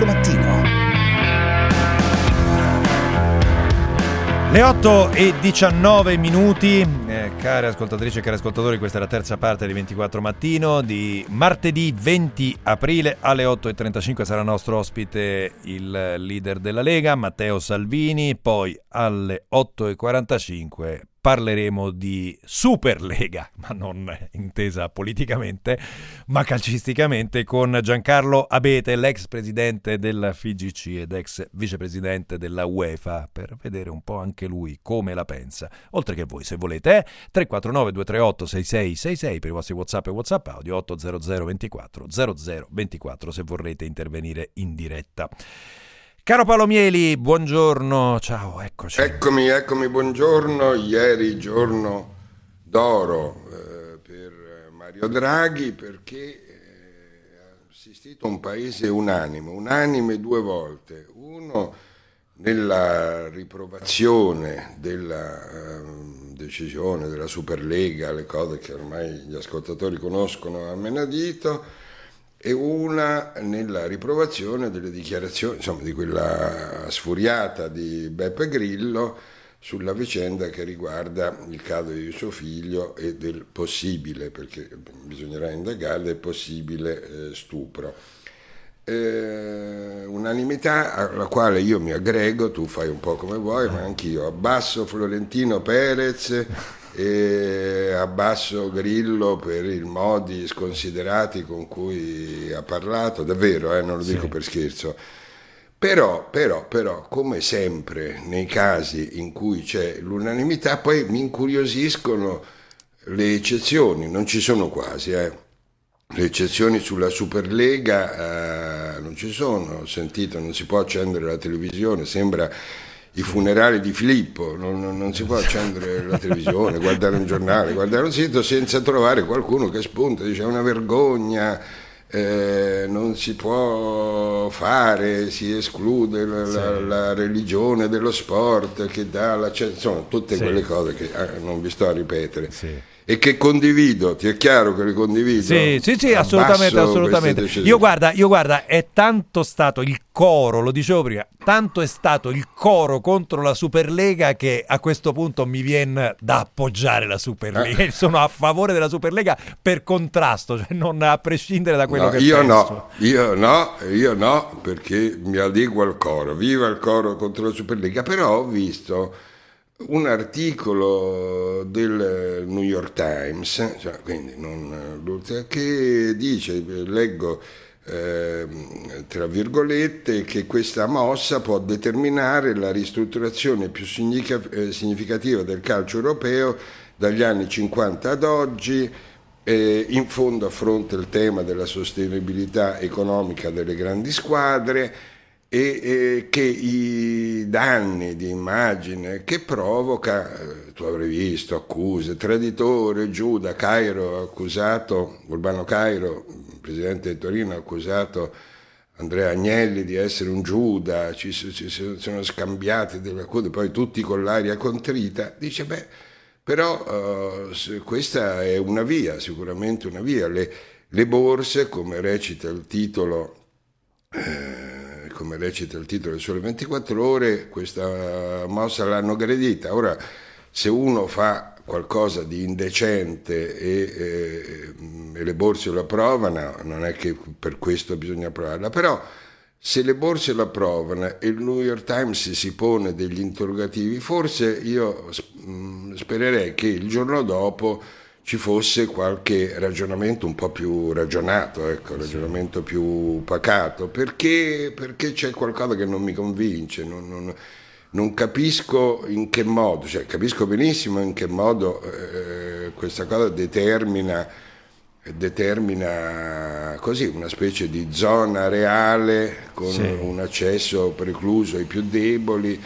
24 mattino. Le 8 e 19 minuti, eh, care ascoltatrici e cari ascoltatori, questa è la terza parte di 24 mattino di martedì 20 aprile alle 8.35 sarà nostro ospite il leader della Lega, Matteo Salvini, poi alle 8.45 parleremo di Superlega, ma non intesa politicamente, ma calcisticamente, con Giancarlo Abete, l'ex presidente della FIGC ed ex vicepresidente della UEFA, per vedere un po' anche lui come la pensa. Oltre che voi, se volete, eh? 349 238 6666 per i vostri WhatsApp e WhatsApp audio 800 24 0024 se vorrete intervenire in diretta. Caro Paolo Mieli, buongiorno, ciao, eccoci. Eccomi, eccomi, buongiorno. Ieri giorno d'oro eh, per Mario Draghi perché eh, ha assistito un paese unanime, unanime due volte. Uno nella riprovazione della eh, decisione della Superlega, le cose che ormai gli ascoltatori conoscono a menadito e una nella riprovazione delle dichiarazioni, insomma, di quella sfuriata di Beppe Grillo sulla vicenda che riguarda il caso di suo figlio e del possibile, perché bisognerà indagare, del possibile eh, stupro. Eh, unanimità alla quale io mi aggrego, tu fai un po' come vuoi, ma anch'io abbasso Florentino Perez e abbasso Grillo per i modi sconsiderati con cui ha parlato, davvero, eh, non lo dico sì. per scherzo. Però, però, però, come sempre nei casi in cui c'è l'unanimità, poi mi incuriosiscono le eccezioni, non ci sono quasi, eh. le eccezioni sulla Superlega eh, non ci sono, ho sentito, non si può accendere la televisione, sembra i funerali di Filippo, non, non, si può accendere la televisione, guardare un giornale, guardare un sito senza trovare qualcuno che spunta, dice è una vergogna, eh, non si può fare, si esclude la, sì. la, la religione dello sport che dà la... insomma tutte sì. quelle cose che eh, non vi sto a ripetere. Sì e che condivido, ti è chiaro che le condivido? Sì, sì, sì assolutamente, assolutamente. Io guarda, io guarda, è tanto stato il coro, lo dicevo prima, tanto è stato il coro contro la Superlega che a questo punto mi viene da appoggiare la Superlega. Eh. Sono a favore della Superlega per contrasto, cioè non a prescindere da quello no, che io penso. No, io no, io no, perché mi adeguo al coro. Viva il coro contro la Superlega, però ho visto un articolo del New York Times, cioè, non, che dice, leggo eh, tra virgolette, che questa mossa può determinare la ristrutturazione più eh, significativa del calcio europeo dagli anni 50 ad oggi. Eh, in fondo affronta il tema della sostenibilità economica delle grandi squadre, e, e che i danni di immagine che provoca, eh, tu avrai visto accuse, traditore, Giuda, Cairo accusato, Urbano Cairo, presidente di Torino, accusato Andrea Agnelli di essere un Giuda, ci, ci sono scambiati delle accuse, poi tutti con l'aria contrita, dice beh, però uh, questa è una via, sicuramente una via, le, le borse, come recita il titolo, eh, come recita il titolo del Sole 24 Ore, questa mossa l'hanno aggredita. Ora, se uno fa qualcosa di indecente e, e, e, le borse lo approvano, non è che per questo bisogna approvarla, però se le borse lo approvano e il New York Times si pone degli interrogativi, forse io spererei che il giorno dopo ci fosse qualche ragionamento un po' più ragionato, ecco, ragionamento più pacato, perché, perché c'è qualcosa che non mi convince, non, non, non, capisco in che modo, cioè capisco benissimo in che modo eh, questa cosa determina, determina così una specie di zona reale con sì. un accesso precluso ai più deboli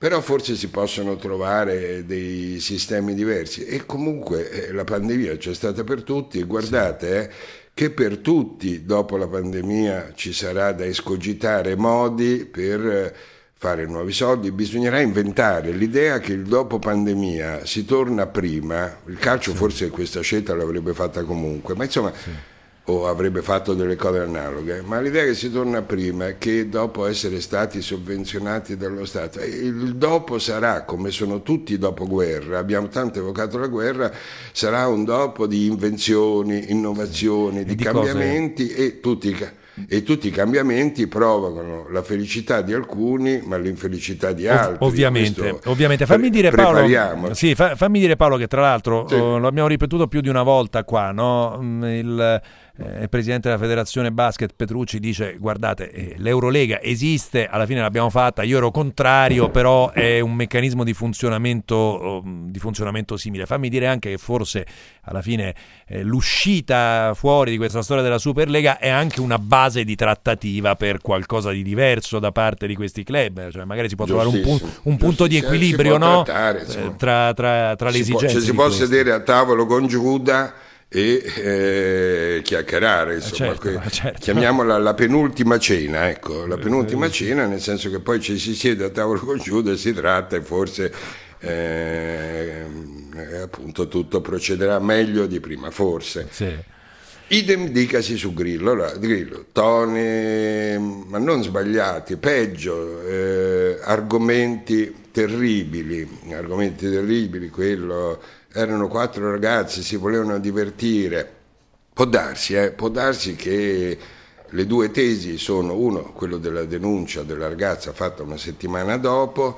però forse si possono trovare dei sistemi diversi. E comunque eh, la pandemia c'è stata per tutti. E guardate eh, che per tutti dopo la pandemia ci sarà da escogitare modi per eh, fare nuovi soldi, bisognerà inventare l'idea che il dopo pandemia si torna prima, il calcio sì. forse questa scelta l'avrebbe fatta comunque, ma insomma... Sì o avrebbe fatto delle cose analoghe, ma l'idea che si torna prima è che dopo essere stati sovvenzionati dallo Stato, il dopo sarà, come sono tutti dopo guerra, abbiamo tanto evocato la guerra, sarà un dopo di invenzioni, innovazioni, di, di, cambiamenti cose... e tutti e tutti i cambiamenti provocano la felicità di alcuni ma l'infelicità di altri. ovviamente, ovviamente. Fammi, dire, Paolo, sì, fa, fammi dire Paolo che tra l'altro sì. oh, l'abbiamo ripetuto più di una volta qua, no? Mm, il, eh, il presidente della federazione basket Petrucci dice guardate eh, l'Eurolega esiste, alla fine l'abbiamo fatta, io ero contrario però è un meccanismo di funzionamento, oh, di funzionamento simile. Fammi dire anche che forse alla fine eh, l'uscita fuori di questa storia della Superlega è anche una base di trattativa per qualcosa di diverso da parte di questi club, cioè magari si può trovare un, pu- un punto di equilibrio no? trattare, eh, tra, tra, tra, le si esigenze. Può, cioè si può sedere a tavolo con Giuda e eh, chiacchierare, insomma, certo, que- certo. chiamiamola la penultima cena, ecco, la penultima cena nel senso che poi ci si siede a tavolo con Giuda e si tratta e forse eh, appunto tutto procederà meglio di prima, forse. Sì. Idem dicasi su Grillo, allora, Grillo, toni, ma non sbagliati, peggio, eh, argomenti terribili, argomenti terribili, quello erano quattro ragazzi, si volevano divertire. Può darsi, eh? può darsi che le due tesi sono uno, quello della denuncia della ragazza fatta una settimana dopo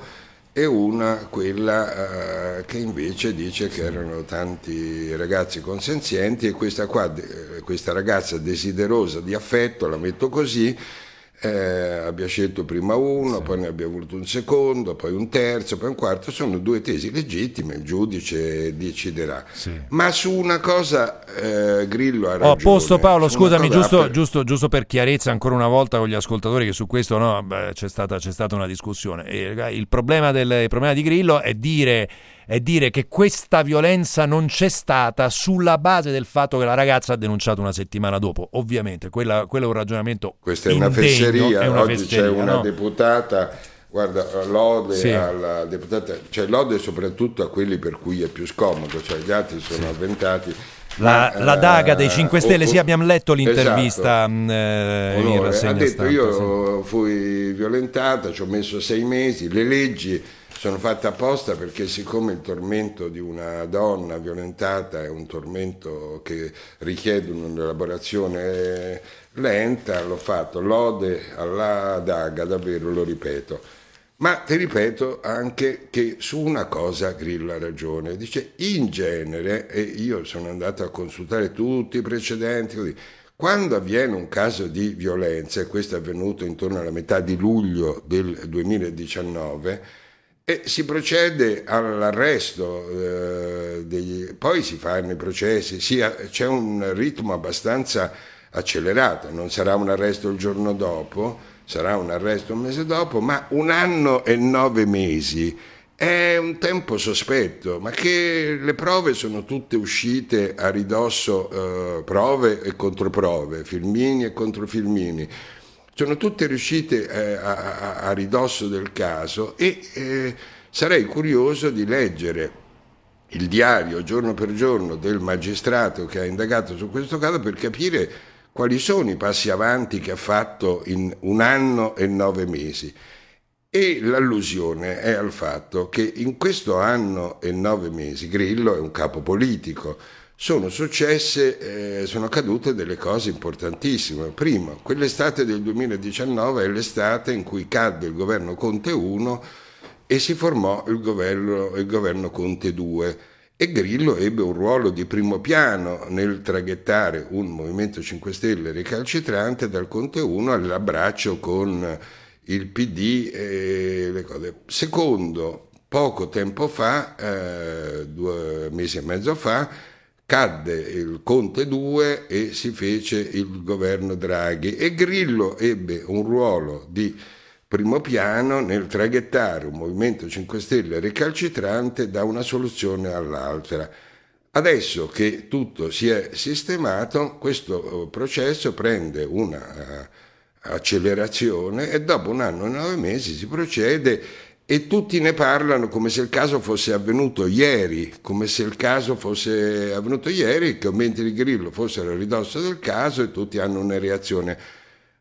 e una quella eh, che invece dice che erano tanti ragazzi consenzienti e questa, qua, questa ragazza desiderosa di affetto, la metto così, eh, abbia scelto prima uno, sì. poi ne abbia voluto un secondo, poi un terzo, poi un quarto, sono due tesi legittime, il giudice deciderà. Sì. Ma su una cosa eh, Grillo ha ragione. Ho posto Paolo, scusami, giusto, per... Giusto, giusto, per chiarezza ancora una volta con gli ascoltatori che su questo no, beh, c'è, stata, c'è, stata, una discussione. E, il, problema del, il problema di Grillo è dire è dire che questa violenza non c'è stata sulla base del fatto che la ragazza ha denunciato una settimana dopo. Ovviamente, quella, quello è un ragionamento. Questa è una fesseria. È una Oggi fesseria, c'è una no? deputata. Guarda, lode sì. alla deputata, cioè lode soprattutto a quelli per cui è più scomodo, cioè gli altri sono sì. avventati. La, ma, la, daga dei 5 Stelle, uh, sì, abbiamo letto l'intervista esatto. eh, Onore, ha detto stampa, io sì. fui violentata, ci ho messo sei mesi, le leggi sono fatte apposta perché siccome il tormento di una donna violentata è un tormento che richiede un'elaborazione lenta, l'ho fatto, lode alla daga, davvero lo ripeto. Ma ti ripeto anche che su una cosa Grillo ha ragione, dice in genere, e io sono andato a consultare tutti i precedenti, così, quando avviene un caso di violenza, e questo è avvenuto intorno alla metà di luglio del 2019, e si procede all'arresto, eh, degli, poi si fanno i processi, sì, c'è un ritmo abbastanza accelerato, non sarà un arresto il giorno dopo, sarà un arresto un mese dopo, ma un anno e nove mesi. È un tempo sospetto, ma che le prove sono tutte uscite a ridosso, eh, prove e controprove, filmini e controfilmini sono tutte riuscite eh, a, a, ridosso del caso e eh, sarei curioso di leggere il diario giorno per giorno del magistrato che ha indagato su questo caso per capire quali sono i passi avanti che ha fatto in un anno e nove mesi. E l'allusione è al fatto che in questo anno e nove mesi Grillo è un capo politico, sono successe, eh, sono accadute delle cose importantissime. Primo, quell'estate del 2019 è l'estate in cui cadde il governo Conte 1 e si formò il governo, il governo Conte 2 e Grillo ebbe un ruolo di primo piano nel traghettare un Movimento 5 Stelle recalcitrante dal Conte 1 all'abbraccio con il PD e le cose. Secondo, poco tempo fa, eh, due mesi e mezzo fa, cadde il Conte 2 e si fece il governo Draghi e Grillo ebbe un ruolo di primo piano nel traghettare un Movimento 5 Stelle recalcitrante da una soluzione all'altra. Adesso che tutto si è sistemato, questo processo prende una accelerazione e dopo un anno e nove mesi si procede e tutti ne parlano come se il caso fosse avvenuto ieri, come se il caso fosse avvenuto ieri, i commenti di Grillo fossero a ridosso del caso e tutti hanno una reazione.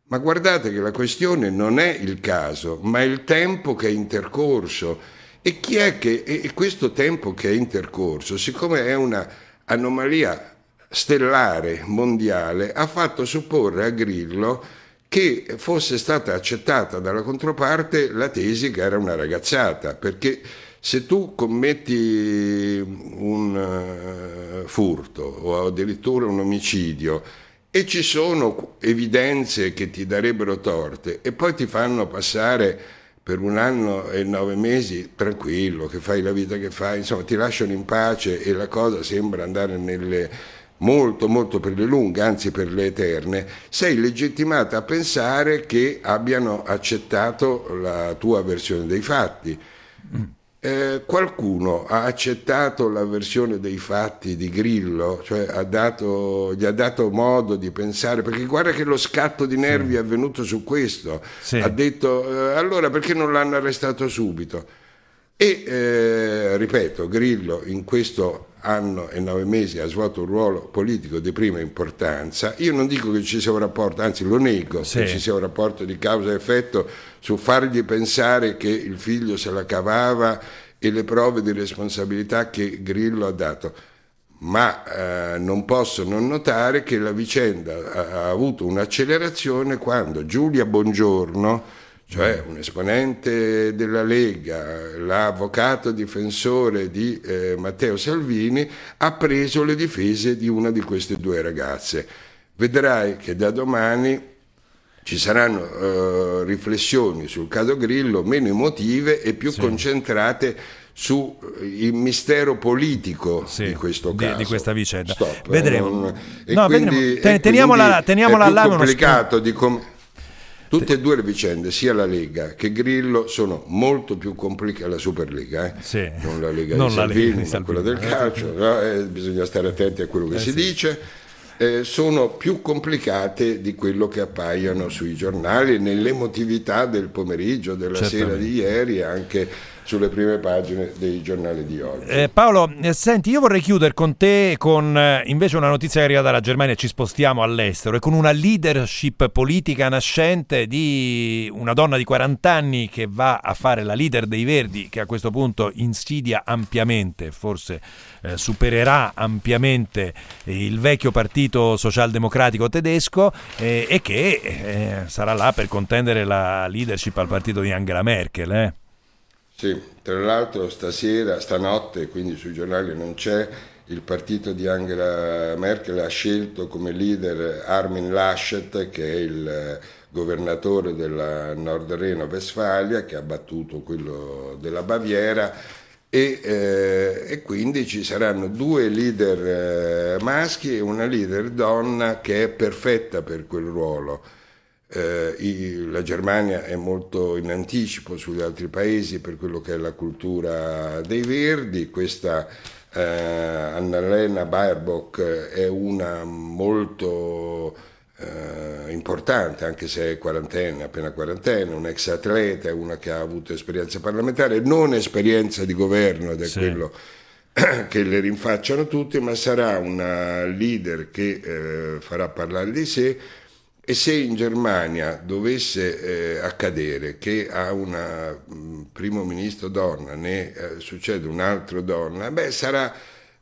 Ma guardate che la questione non è il caso, ma il tempo che è intercorso. E chi è che, e questo tempo che è intercorso, siccome è una anomalia stellare mondiale, ha fatto supporre a Grillo che fosse stata accettata dalla controparte la tesi che era una ragazzata, perché se tu commetti un uh, furto o addirittura un omicidio e ci sono evidenze che ti darebbero torte e poi ti fanno passare per un anno e nove mesi tranquillo, che fai la vita che fai, insomma ti lasciano in pace e la cosa sembra andare nelle molto molto per le lunghe, anzi per le eterne, sei legittimata a pensare che abbiano accettato la tua versione dei fatti. Eh, qualcuno ha accettato la versione dei fatti di Grillo, cioè ha dato, gli ha dato modo di pensare, perché guarda che lo scatto di nervi sì. è avvenuto su questo, sì. ha detto eh, allora perché non l'hanno arrestato subito? E eh, ripeto, Grillo in questo anno e nove mesi ha svolto un ruolo politico di prima importanza. Io non dico che ci sia un rapporto, anzi lo nego, sì. che ci sia un rapporto di causa e effetto su fargli pensare che il figlio se la cavava e le prove di responsabilità che Grillo ha dato. Ma eh, non posso non notare che la vicenda ha, ha avuto un'accelerazione quando Giulia Bongiorno, cioè un esponente della Lega, l'avvocato difensore di eh, Matteo Salvini, ha preso le difese di una di queste due ragazze. Vedrai che da domani ci saranno eh, riflessioni sul caso Grillo meno emotive e più sì. concentrate sul mistero politico sì, di questo caso. Di, di questa vicenda. Stop, vedremo. Non, no, quindi, vedremo. Teniamola, teniamola è più complicato di come Tutte e due le vicende, sia la Lega che Grillo, sono molto più complicate, la Superlega, eh? sì. non la Lega non di la Salvini, Lega di ma quella del calcio, no? eh, bisogna stare attenti a quello che eh, si sì. dice. Eh, sono più complicate di quello che appaiono sui giornali, nell'emotività del pomeriggio, della Certamente. sera di ieri, anche sulle prime pagine dei giornali di oggi. Eh, Paolo, eh, senti, io vorrei chiudere con te con eh, invece una notizia che arriva dalla Germania, ci spostiamo all'estero, e con una leadership politica nascente di una donna di 40 anni che va a fare la leader dei Verdi, che a questo punto insidia ampiamente, forse eh, supererà ampiamente il vecchio partito socialdemocratico tedesco eh, e che eh, sarà là per contendere la leadership al partito di Angela Merkel. Eh. Sì, tra l'altro stasera, stanotte, quindi sui giornali non c'è, il partito di Angela Merkel ha scelto come leader Armin Laschet, che è il governatore della Nord Reno-Vestfalia, che ha battuto quello della Baviera, e, eh, e, quindi ci saranno due leader eh, maschi e una leader donna che è perfetta per quel ruolo eh, la Germania è molto in anticipo sugli altri paesi per quello che è la cultura dei Verdi, questa eh, Annalena Baerbock è una molto eh, importante, anche se è quarantenne, appena quarantenne, un ex atleta, è una che ha avuto esperienza parlamentare, non esperienza di governo ed è sì. quello che le rinfacciano tutti, ma sarà una leader che eh, farà parlare di sé e se in Germania dovesse eh, accadere che a un mm, primo ministro donna ne eh, succede un altro donna, beh, sarà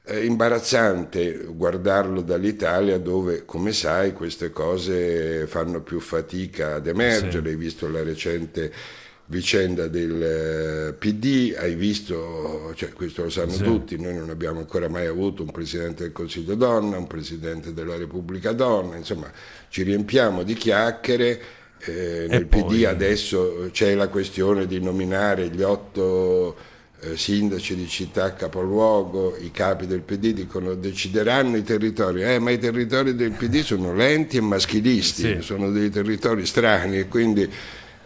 eh, imbarazzante guardarlo dall'Italia dove, come sai, queste cose fanno più fatica ad emergere. Sì. Hai visto la recente vicenda del eh, PD, hai visto, cioè, questo lo sanno sì. tutti, noi non abbiamo ancora mai avuto un Presidente del Consiglio donna, un Presidente della Repubblica donna, insomma ci riempiamo di chiacchiere. Eh, nel poi... PD adesso c'è la questione di nominare gli otto eh, sindaci di città capoluogo, i capi del PD dicono decideranno i territori, eh, ma i territori del PD sono lenti e maschilisti, sì. sono dei territori strani e quindi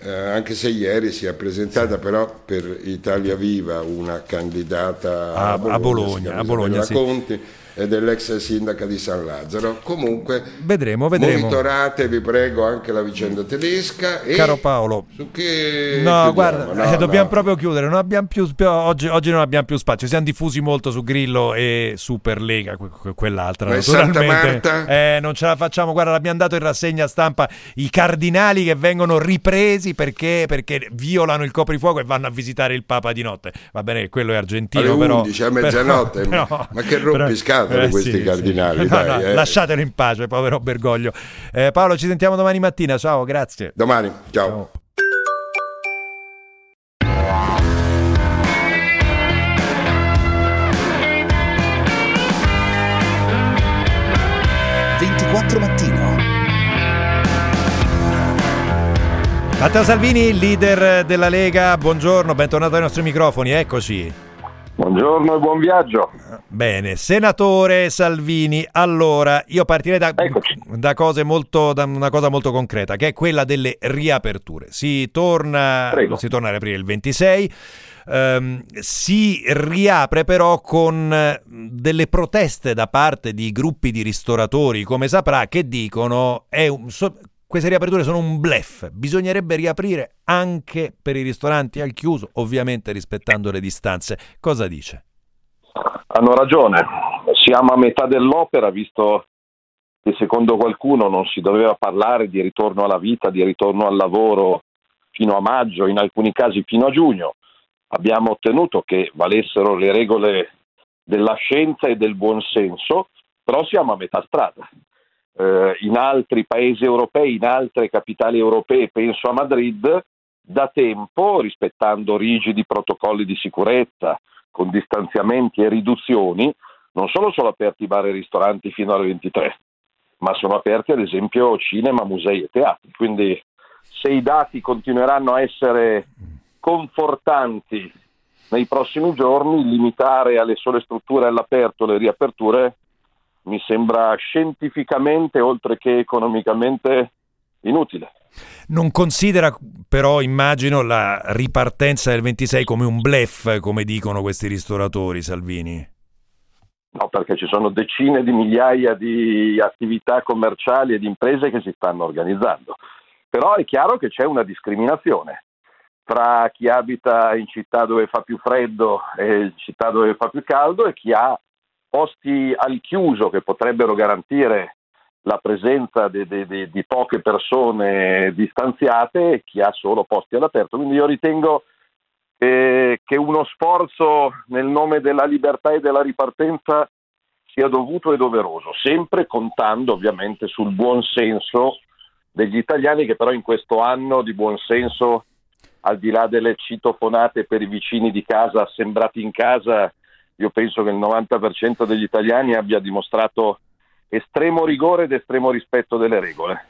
eh, anche se ieri si è presentata però per Italia Viva una candidata a, a Bologna, a Bologna, a Bologna sì. Conti e dell'ex sindaca di San Lazzaro. Comunque, vedremo, vedremo. Monitorate, vi prego, anche la vicenda tedesca. Caro Paolo, su che no, guarda, no, eh, dobbiamo proprio chiudere. Non abbiamo più, oggi, oggi, non abbiamo più spazio. Siamo diffusi molto su Grillo e Superlega, quell'altra. Ma naturalmente, eh, non ce la facciamo. Guarda, l'abbiamo dato in rassegna stampa i cardinali che vengono ripresi perché, perché violano il coprifuoco e vanno a visitare il Papa di notte. Va bene, quello è argentino, Alle però. 11 a mezzanotte, però, ma che rompiscatole eh, questi sì, cardinali. Sì. Dai, no, eh. Lasciatelo in pace, povero Bergoglio. Eh, Paolo, ci sentiamo domani mattina. Ciao, grazie. Domani, ciao. ciao. mattino. Matteo Salvini, leader della Lega, buongiorno, bentornato ai nostri microfoni, eccoci. Buongiorno e buon viaggio. Bene, senatore Salvini, allora io partirei da, da, molto, da, una cosa molto concreta, che è quella delle riaperture. Si torna, si torna a riaprire il 26. Um, ehm, si riapre però con delle proteste da parte di gruppi di ristoratori, come saprà, che dicono è un, so, queste riaperture sono un blef, bisognerebbe riaprire anche per i ristoranti al chiuso, ovviamente rispettando le distanze. Cosa dice? Hanno ragione, siamo a metà dell'opera, visto che secondo qualcuno non si doveva parlare di ritorno alla vita, di ritorno al lavoro fino a maggio, in alcuni casi fino a giugno. Abbiamo ottenuto che valessero le regole della scienza e del buonsenso, però siamo a metà strada eh, in altri paesi europei, in altre capitali europee, penso a Madrid, da tempo, rispettando rigidi protocolli di sicurezza, con distanziamenti e riduzioni, non solo sono aperti bar e ristoranti fino alle 23, ma sono aperti ad esempio cinema, musei e teatri. Quindi se i dati continueranno a essere confortanti nei prossimi giorni, limitare alle sole strutture all'aperto le riaperture mi sembra scientificamente, oltre che economicamente, inutile. Non considera però, immagino, la ripartenza del 26 come un blef, come dicono questi ristoratori, Salvini? No, perché ci sono decine di migliaia di attività commerciali e di imprese che si stanno organizzando. Però è chiaro che c'è una discriminazione tra chi abita in città dove fa più freddo e città dove fa più caldo e chi ha posti al chiuso che potrebbero garantire la presenza di, di, di poche persone distanziate e chi ha solo posti all'aperto. Quindi io ritengo che, che uno sforzo nel nome della libertà e della ripartenza sia dovuto e doveroso, sempre contando ovviamente sul buon senso degli italiani che però in questo anno di buon senso, al di là delle citofonate per i vicini di casa assembrati in casa, io penso che il 90% degli italiani abbia dimostrato estremo rigore ed estremo rispetto delle regole.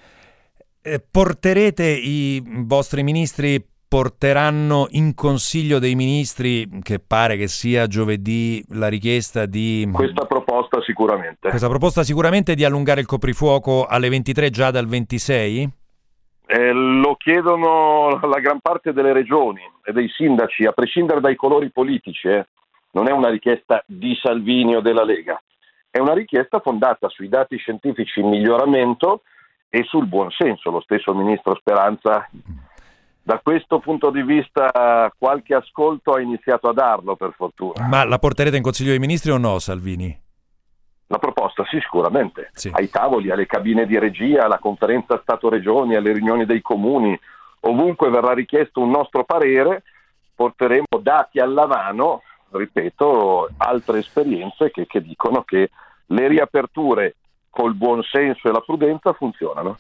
Eh, porterete i vostri ministri porteranno in Consiglio dei Ministri, che pare che sia giovedì, la richiesta di... Questa proposta sicuramente. Questa proposta sicuramente di allungare il coprifuoco alle 23 già dal 26? Eh, lo chiedono la gran parte delle regioni e dei sindaci, a prescindere dai colori politici. Eh non è una richiesta di Salvini o della Lega, è una richiesta fondata sui dati scientifici in miglioramento e sul buon senso. Lo stesso ministro Speranza da questo punto di vista qualche ascolto ha iniziato a darlo per fortuna. Ma la porterete in Consiglio dei Ministri o no, Salvini? La proposta sì, sicuramente. Sì. Ai tavoli, alle cabine di regia, alla conferenza Stato-Regioni, alle riunioni dei comuni, ovunque verrà richiesto un nostro parere, porteremo dati alla mano ripeto, altre esperienze che, che dicono che le riaperture col buon senso e la prudenza funzionano.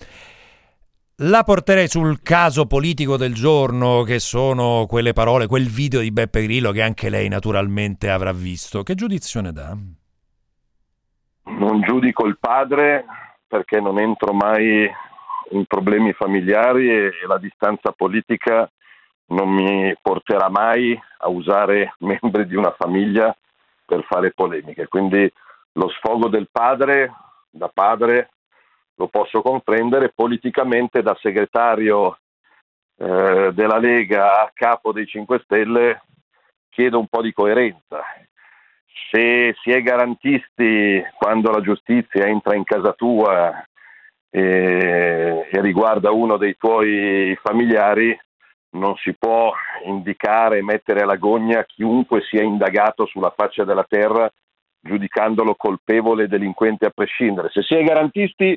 La porterei sul caso politico del giorno, che sono quelle parole, quel video di Beppe Grillo che anche lei naturalmente avrà visto. Che giudizio ne dà? Non giudico il padre perché non entro mai in problemi familiari e la distanza politica non mi porterà mai a usare membri di una famiglia per fare polemiche. Quindi lo sfogo del padre, da padre, lo posso comprendere, politicamente da segretario eh, della Lega a capo dei 5 Stelle, chiedo un po' di coerenza. Se si è garantisti quando la giustizia entra in casa tua e, e riguarda uno dei tuoi familiari, non si può indicare e mettere alla gogna chiunque sia indagato sulla faccia della terra giudicandolo colpevole e delinquente a prescindere. Se si è garantisti,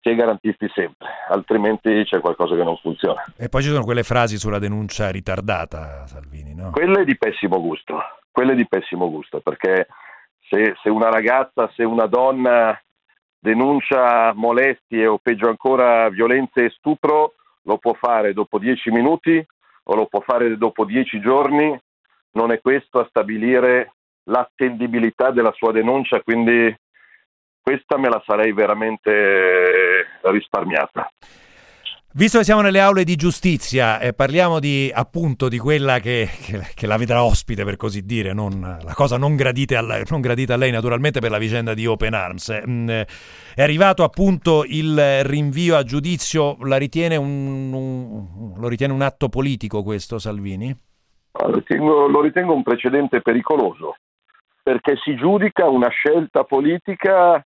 si è garantisti sempre, altrimenti c'è qualcosa che non funziona. E poi ci sono quelle frasi sulla denuncia ritardata, Salvini, no? Quelle di pessimo gusto, quelle di pessimo gusto, perché se, se una ragazza, se una donna denuncia molestie o peggio ancora violenze e stupro, lo può fare dopo dieci minuti o lo può fare dopo dieci giorni, non è questo a stabilire l'attendibilità della sua denuncia, quindi questa me la sarei veramente risparmiata. Visto che siamo nelle aule di giustizia, eh, parliamo di, appunto di quella che, che, che, la vedrà ospite, per così dire, non, la cosa non, alla, non, gradita a lei naturalmente per la vicenda di Open Arms. Eh, mm, è arrivato appunto il rinvio a giudizio, ritiene un, un, lo ritiene un atto politico questo Salvini? Lo ritengo, lo ritengo un precedente pericoloso, perché si giudica una scelta politica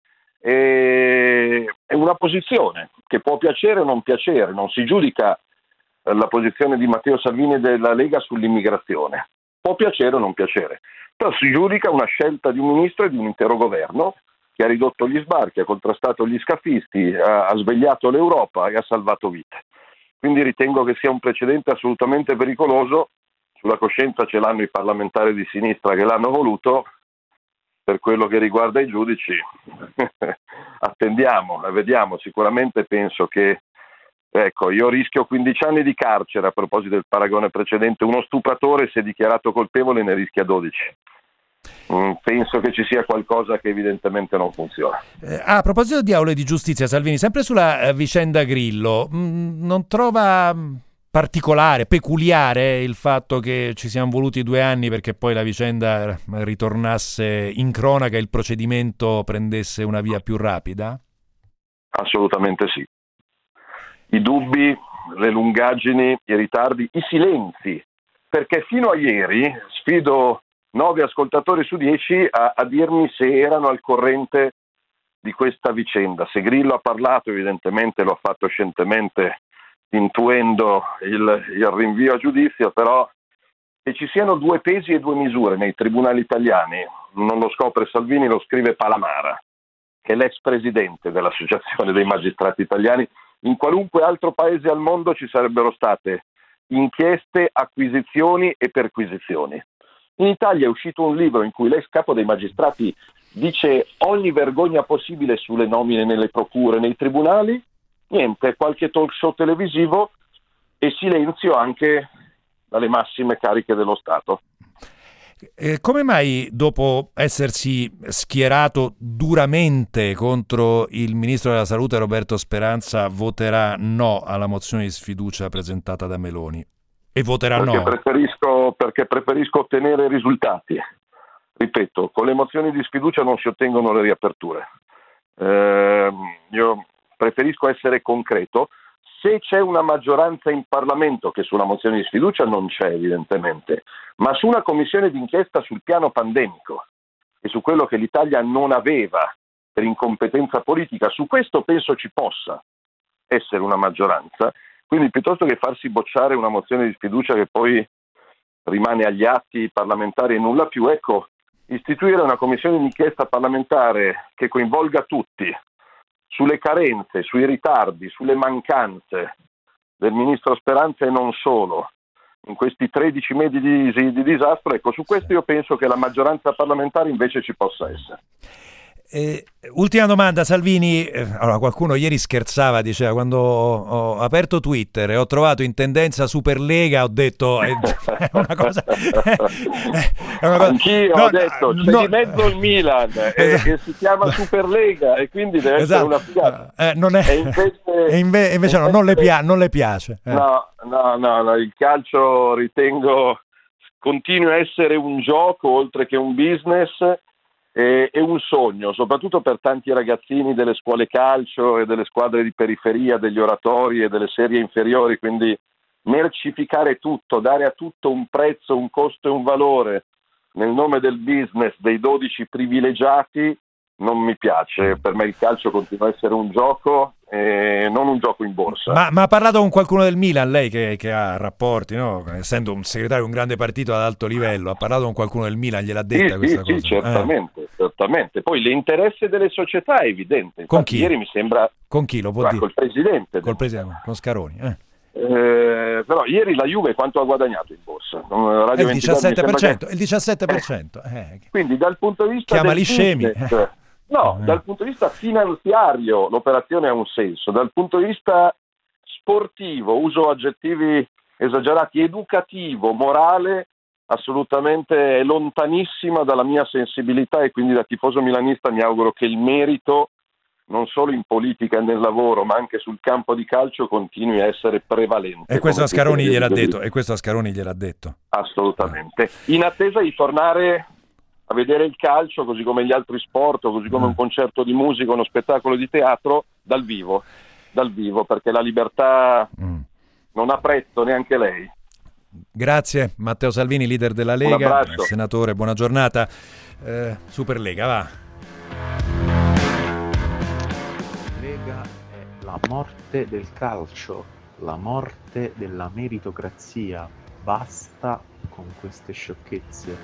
è una posizione che può piacere o non piacere, non si giudica eh, la posizione di Matteo Salvini e della Lega sull'immigrazione, può piacere o non piacere, però si giudica una scelta di un ministro e di un intero governo che ha ridotto gli sbarchi, ha contrastato gli scafisti, ha svegliato l'Europa e ha salvato vite. Quindi ritengo che sia un precedente assolutamente pericoloso, sulla coscienza ce l'hanno i parlamentari di sinistra che l'hanno voluto, per quello che riguarda i giudici, attendiamo vediamo. Sicuramente penso che, ecco, io rischio 15 anni di carcere a proposito del paragone precedente. Uno stupratore, se dichiarato colpevole, ne rischia 12. Mm, penso che ci sia qualcosa che evidentemente non funziona. Eh, a proposito di aule di giustizia, Salvini, sempre sulla eh, vicenda Grillo, mh, mm, non trova particolare, peculiare il fatto che ci siamo voluti due anni perché poi la vicenda ritornasse in cronaca e il procedimento prendesse una via più rapida? Assolutamente sì. I dubbi, le lungaggini, i ritardi, i silenzi, perché fino a ieri sfido nove ascoltatori su dieci a, a dirmi se erano al corrente di questa vicenda. Se Grillo ha parlato, evidentemente lo ha fatto scientemente intuendo il, il rinvio a giudizio, però che ci siano due pesi e due misure nei tribunali italiani, non lo scopre Salvini, lo scrive Palamara, che è l'ex presidente dell'Associazione dei Magistrati Italiani. In qualunque altro paese al mondo ci sarebbero state inchieste, acquisizioni e perquisizioni. In Italia è uscito un libro in cui l'ex capo dei magistrati dice ogni vergogna possibile sulle nomine nelle procure, nei tribunali, niente, qualche talk show televisivo e silenzio anche dalle massime cariche dello Stato. Eh, come mai dopo essersi schierato duramente contro il ministro della salute Roberto Speranza voterà no alla mozione di sfiducia presentata da Meloni? E voterà perché no? Preferisco, perché preferisco ottenere risultati. Ripeto, con le mozioni di sfiducia non si ottengono le riaperture. Eh, io preferisco essere concreto. Se c'è una maggioranza in Parlamento, che sulla mozione di sfiducia non c'è evidentemente, ma su una commissione d'inchiesta sul piano pandemico e su quello che l'Italia non aveva per incompetenza politica, su questo penso ci possa essere una maggioranza. Quindi piuttosto che farsi bocciare una mozione di sfiducia che poi rimane agli atti parlamentari e nulla più, ecco, istituire una commissione d'inchiesta parlamentare che coinvolga tutti, sulle carenze, sui ritardi, sulle mancanze del ministro Speranza e non solo in questi 13 mesi di, di disastro, ecco, su questo io penso che la maggioranza parlamentare invece ci possa essere. Eh, ultima domanda, Salvini. Eh, allora, qualcuno ieri scherzava, diceva quando ho, ho, aperto Twitter e ho trovato in tendenza Superlega, ho detto è, è una cosa. È una cosa Anch'io no, ho detto c'è no, di mezzo il Milan esatto. e, che si chiama Superlega e quindi deve esatto. essere una figata. Eh, non è, e invece, e inve- invece no, non le, pia- non le piace. Eh. No, no, no, no, il calcio ritengo continua a essere un gioco oltre che un business è, è un sogno, soprattutto per tanti ragazzini delle scuole calcio e delle squadre di periferia, degli oratori e delle serie inferiori, quindi mercificare tutto, dare a tutto un prezzo, un costo e un valore nel nome del business dei 12 privilegiati non mi piace, per me il calcio continua a essere un gioco e non un gioco in borsa. Ma, ma ha parlato con qualcuno del Milan, lei che, che ha rapporti, no? essendo un segretario di un grande partito ad alto livello, ha parlato con qualcuno del Milan, gliel'ha detta sì, questa sì, cosa? Sì, certamente, eh. Certamente. Poi l'interesse delle società è evidente. Infatti, con chi? Ieri mi sembra... Con chi lo può dire? Col presidente. Col presidente, con Scaroni. Eh. Eh, però ieri la Juve quanto ha guadagnato in borsa? Radio il 17%, che... il 17%. Eh. Quindi dal punto di vista Chiamali scemi. Business, no, eh. dal punto di vista finanziario l'operazione ha un senso, dal punto di vista sportivo, uso aggettivi esagerati, educativo, morale, assolutamente è lontanissima dalla mia sensibilità e quindi da tifoso milanista mi auguro che il merito non solo in politica e nel lavoro, ma anche sul campo di calcio continui a essere prevalente. E questo a Scaroni gliel'ha detto, e questo a Scaroni gliel'ha detto. Assolutamente. In attesa di tornare a vedere il calcio, così come gli altri sport, così come mm. un concerto di musica, uno spettacolo di teatro, dal vivo, dal vivo, perché la libertà mm. non ha prezzo neanche lei. Grazie Matteo Salvini, leader della Lega, senatore, buona giornata. Eh, Super Lega, va. la morte del calcio, la morte della meritocrazia. Basta con queste sciocchezze.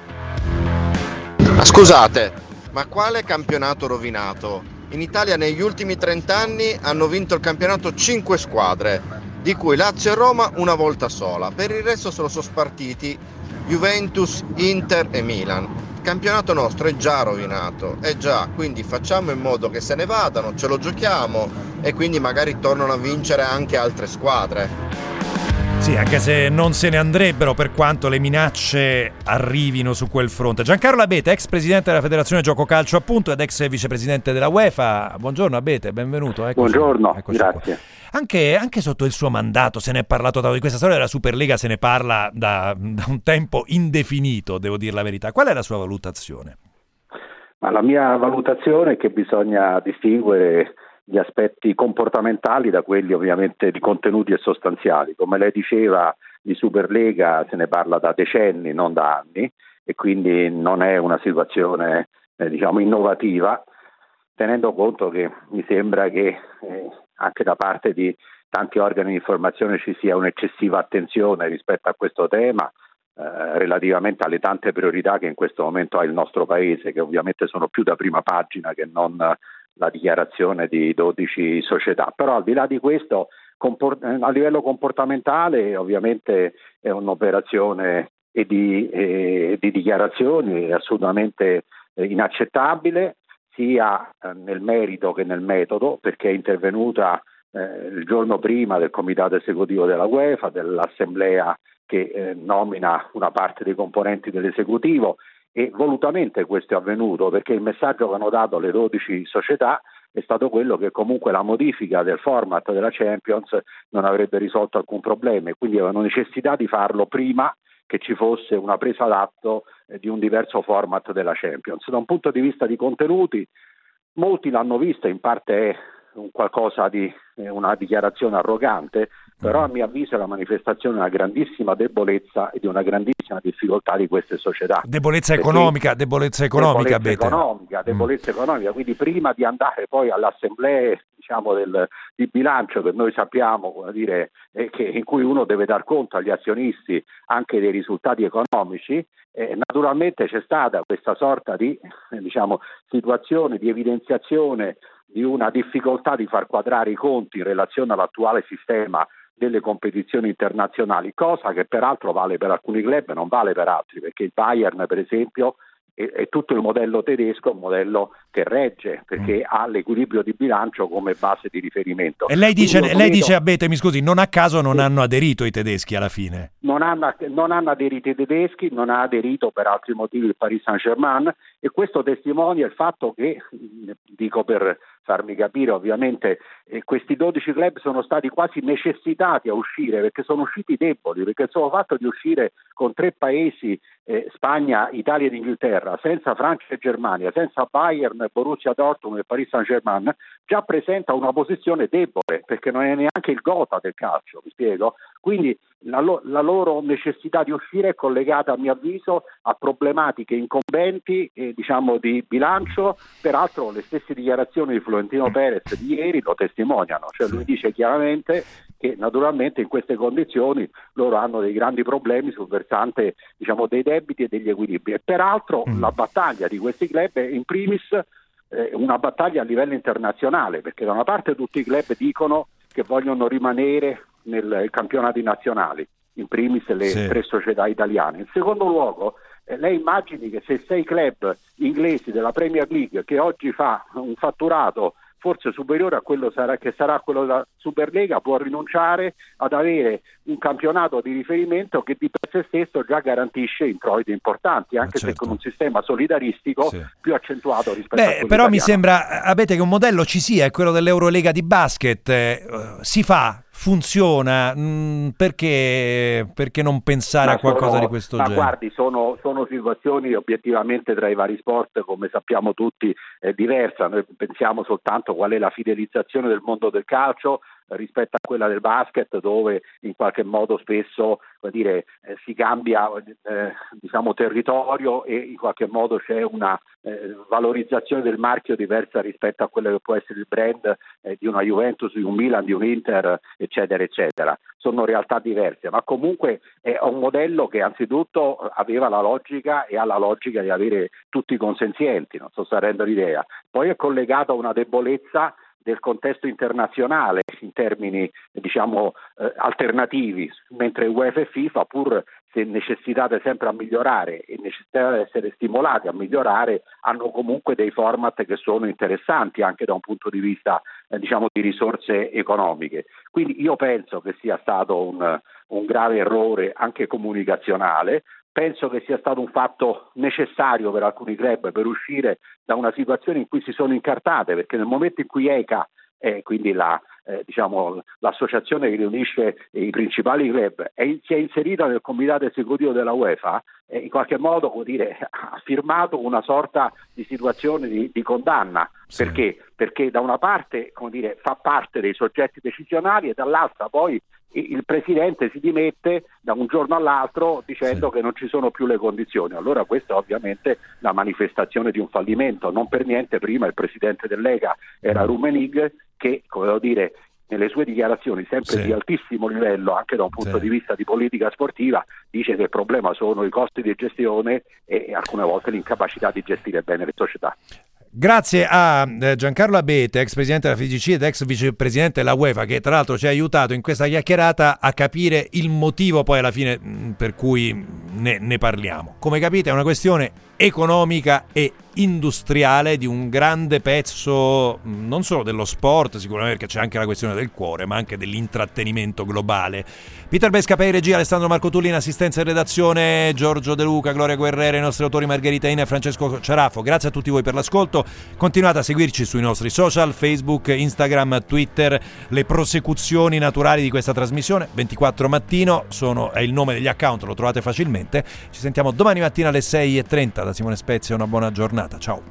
Scusate, ma quale campionato rovinato? In Italia negli ultimi 30 anni hanno vinto il campionato 5 squadre, di cui Lazio e Roma una volta sola. Per il resto sono spartiti Juventus, Inter e Milan campionato nostro è già rovinato, è già, quindi facciamo in modo che se ne vadano, ce lo giochiamo e quindi magari tornano a vincere anche altre squadre. Sì, anche se non se ne andrebbero per quanto le minacce arrivino su quel fronte. Giancarlo Abete, ex presidente della Federazione Gioco Calcio appunto ed ex vicepresidente della UEFA. Buongiorno Abete, benvenuto. Eccoci, Buongiorno, eccoci grazie. Qua. Anche, anche, sotto il suo mandato se ne è parlato di questa storia della Superlega, se ne parla da, da, un tempo indefinito, devo dire la verità. Qual è la sua valutazione? Ma la mia valutazione è che bisogna distinguere gli aspetti comportamentali da quelli ovviamente di contenuti e sostanziali. Come lei diceva, di Superlega se ne parla da decenni, non da anni, e quindi non è una situazione eh, diciamo innovativa, tenendo conto che mi sembra che eh, anche da parte di tanti organi di informazione ci sia un'eccessiva attenzione rispetto a questo tema eh, relativamente alle tante priorità che in questo momento ha il nostro Paese, che ovviamente sono più da prima pagina che non la dichiarazione di 12 società. Però al di là di questo, comport- a livello comportamentale ovviamente è un'operazione di, eh, di dichiarazioni assolutamente eh, inaccettabile sia eh, nel merito che nel metodo, perché è intervenuta eh, il giorno prima del comitato esecutivo della UEFA, dell'assemblea che eh, nomina una parte dei componenti dell'esecutivo e volutamente questo è avvenuto perché il messaggio che hanno dato le 12 società è stato quello che comunque la modifica del format della Champions non avrebbe risolto alcun problema e quindi avevano necessità di farlo prima che ci fosse una presa d'atto eh, di un diverso format della Champions. Da un punto di vista di contenuti, molti l'hanno vista, in parte è un qualcosa di una dichiarazione arrogante, però a mio avviso è la manifestazione di una grandissima debolezza e di una grandissima difficoltà di queste società. Debolezza economica, debolezza economica, debolezza economica, debolezza mm. economica, quindi prima di andare poi alle assemblee diciamo, del, di bilancio che noi sappiamo dire, eh, che, in cui uno deve dar conto agli azionisti anche dei risultati economici, eh, naturalmente c'è stata questa sorta di eh, diciamo, situazione di evidenziazione di una difficoltà di far quadrare i conti in relazione all'attuale sistema delle competizioni internazionali, cosa che peraltro vale per alcuni club e non vale per altri, perché il Bayern per esempio e, tutto il modello tedesco è un modello che regge perché mm. ha l'equilibrio di bilancio come base di riferimento. E lei dice, lei vedo... dice Abete, mi scusi, non a caso non sì. hanno aderito i tedeschi alla fine? Non hanno, non hanno, aderito i tedeschi, non ha aderito per altri motivi il Paris Saint-Germain e questo testimonia il fatto che, dico per farmi capire ovviamente, eh, questi 12 club sono stati quasi necessitati a uscire perché sono usciti deboli, perché il solo fatto di uscire con tre paesi, eh, Spagna, Italia ed Inghilterra, senza Francia e Germania, senza Bayern, Borussia Dortmund e Paris Saint-Germain, già presenta una posizione debole perché non è neanche il gota del calcio, mi spiego? Quindi la, lo- la, loro necessità di uscire è collegata a mio avviso a problematiche incombenti eh, diciamo, di bilancio, peraltro le stesse dichiarazioni di Florentino Perez di ieri lo testimoniano, cioè lui dice chiaramente che naturalmente in queste condizioni loro hanno dei grandi problemi sul versante diciamo, dei debiti e degli equilibri e peraltro mm. la battaglia di questi club è in primis eh, una battaglia a livello internazionale perché da una parte tutti i club dicono che vogliono rimanere nei campionati nazionali, in primis le sì. tre società italiane. In secondo luogo, eh, lei immagini che se sei club inglesi della Premier League che oggi fa un fatturato forse superiore a quello sarà, che sarà quello della Superlega, può rinunciare ad avere un campionato di riferimento che di per sé stesso già garantisce introiti importanti, anche certo. se con un sistema solidaristico sì. più accentuato rispetto Beh, a quello Però italiano. mi sembra, avete che un modello ci sia, è quello dell'Eurolega di basket, eh, si fa, funziona, mh, mm, perché, perché, non pensare ma a qualcosa sono, di questo ma genere? Guardi, sono, sono, situazioni obiettivamente tra i vari sport, come sappiamo tutti, eh, diverse. Noi pensiamo soltanto qual è la fidelizzazione del mondo del calcio rispetto a quella del basket dove in qualche modo spesso dire, eh, si cambia eh, diciamo, territorio e in qualche modo c'è una eh, valorizzazione del marchio diversa rispetto a quello che può essere il brand eh, di una Juventus, di un Milan, di un Inter, eccetera, eccetera. Sono realtà diverse, ma comunque è un modello che anzitutto aveva la logica e ha la logica di avere tutti i consenzienti, non so se rendo l'idea. Poi è collegato a una debolezza del contesto internazionale in termini diciamo, eh, alternativi, mentre UEFA e FIFA, pur se necessitate sempre a migliorare e necessitate di essere stimolati a migliorare, hanno comunque dei format che sono interessanti anche da un punto di vista eh, diciamo, di risorse economiche. Quindi io penso che sia stato un, un grave errore anche comunicazionale, penso che sia stato un fatto necessario per alcuni club per uscire da una situazione in cui si sono incartate, perché nel momento in cui ECA, eh, quindi la, eh, diciamo, l'associazione che riunisce i principali club, è, si è inserita nel comitato esecutivo della UEFA, eh, in qualche modo dire, ha firmato una sorta di situazione di, di condanna. Sì. Perché? Perché da una parte dire, fa parte dei soggetti decisionali e dall'altra poi il presidente si dimette da un giorno all'altro dicendo sì. che non ci sono più le condizioni. Allora questa è ovviamente la manifestazione di un fallimento. Non per niente prima il presidente del Lega era mm. Rumenig che, come devo dire, nelle sue dichiarazioni sempre sì. di altissimo livello anche da un punto sì. di vista di politica sportiva dice che il problema sono i costi di gestione e alcune volte l'incapacità di gestire bene le società. Grazie a eh, Giancarlo Abete, ex presidente della FIGC ed ex vicepresidente della UEFA, che tra l'altro ci ha aiutato in questa chiacchierata a capire il motivo poi alla fine mm, per cui ne, ne parliamo. Come capite è una questione economica e industriale di un grande pezzo mm, non solo dello sport, sicuramente perché c'è anche la questione del cuore, ma anche dell'intrattenimento globale. Peter Bescapa in regia, Alessandro Marcotulli in assistenza e redazione, Giorgio De Luca, Gloria Guerrera, i nostri autori Margherita Ina e Francesco Ciarafo. Grazie a tutti voi per l'ascolto. Continuate a seguirci sui nostri social, Facebook, Instagram, Twitter, le prosecuzioni naturali di questa trasmissione. 24 mattino sono, è il nome degli account, lo trovate facilmente. Ci sentiamo domani mattina alle 6.30 da Simone Spezia, una buona giornata, ciao.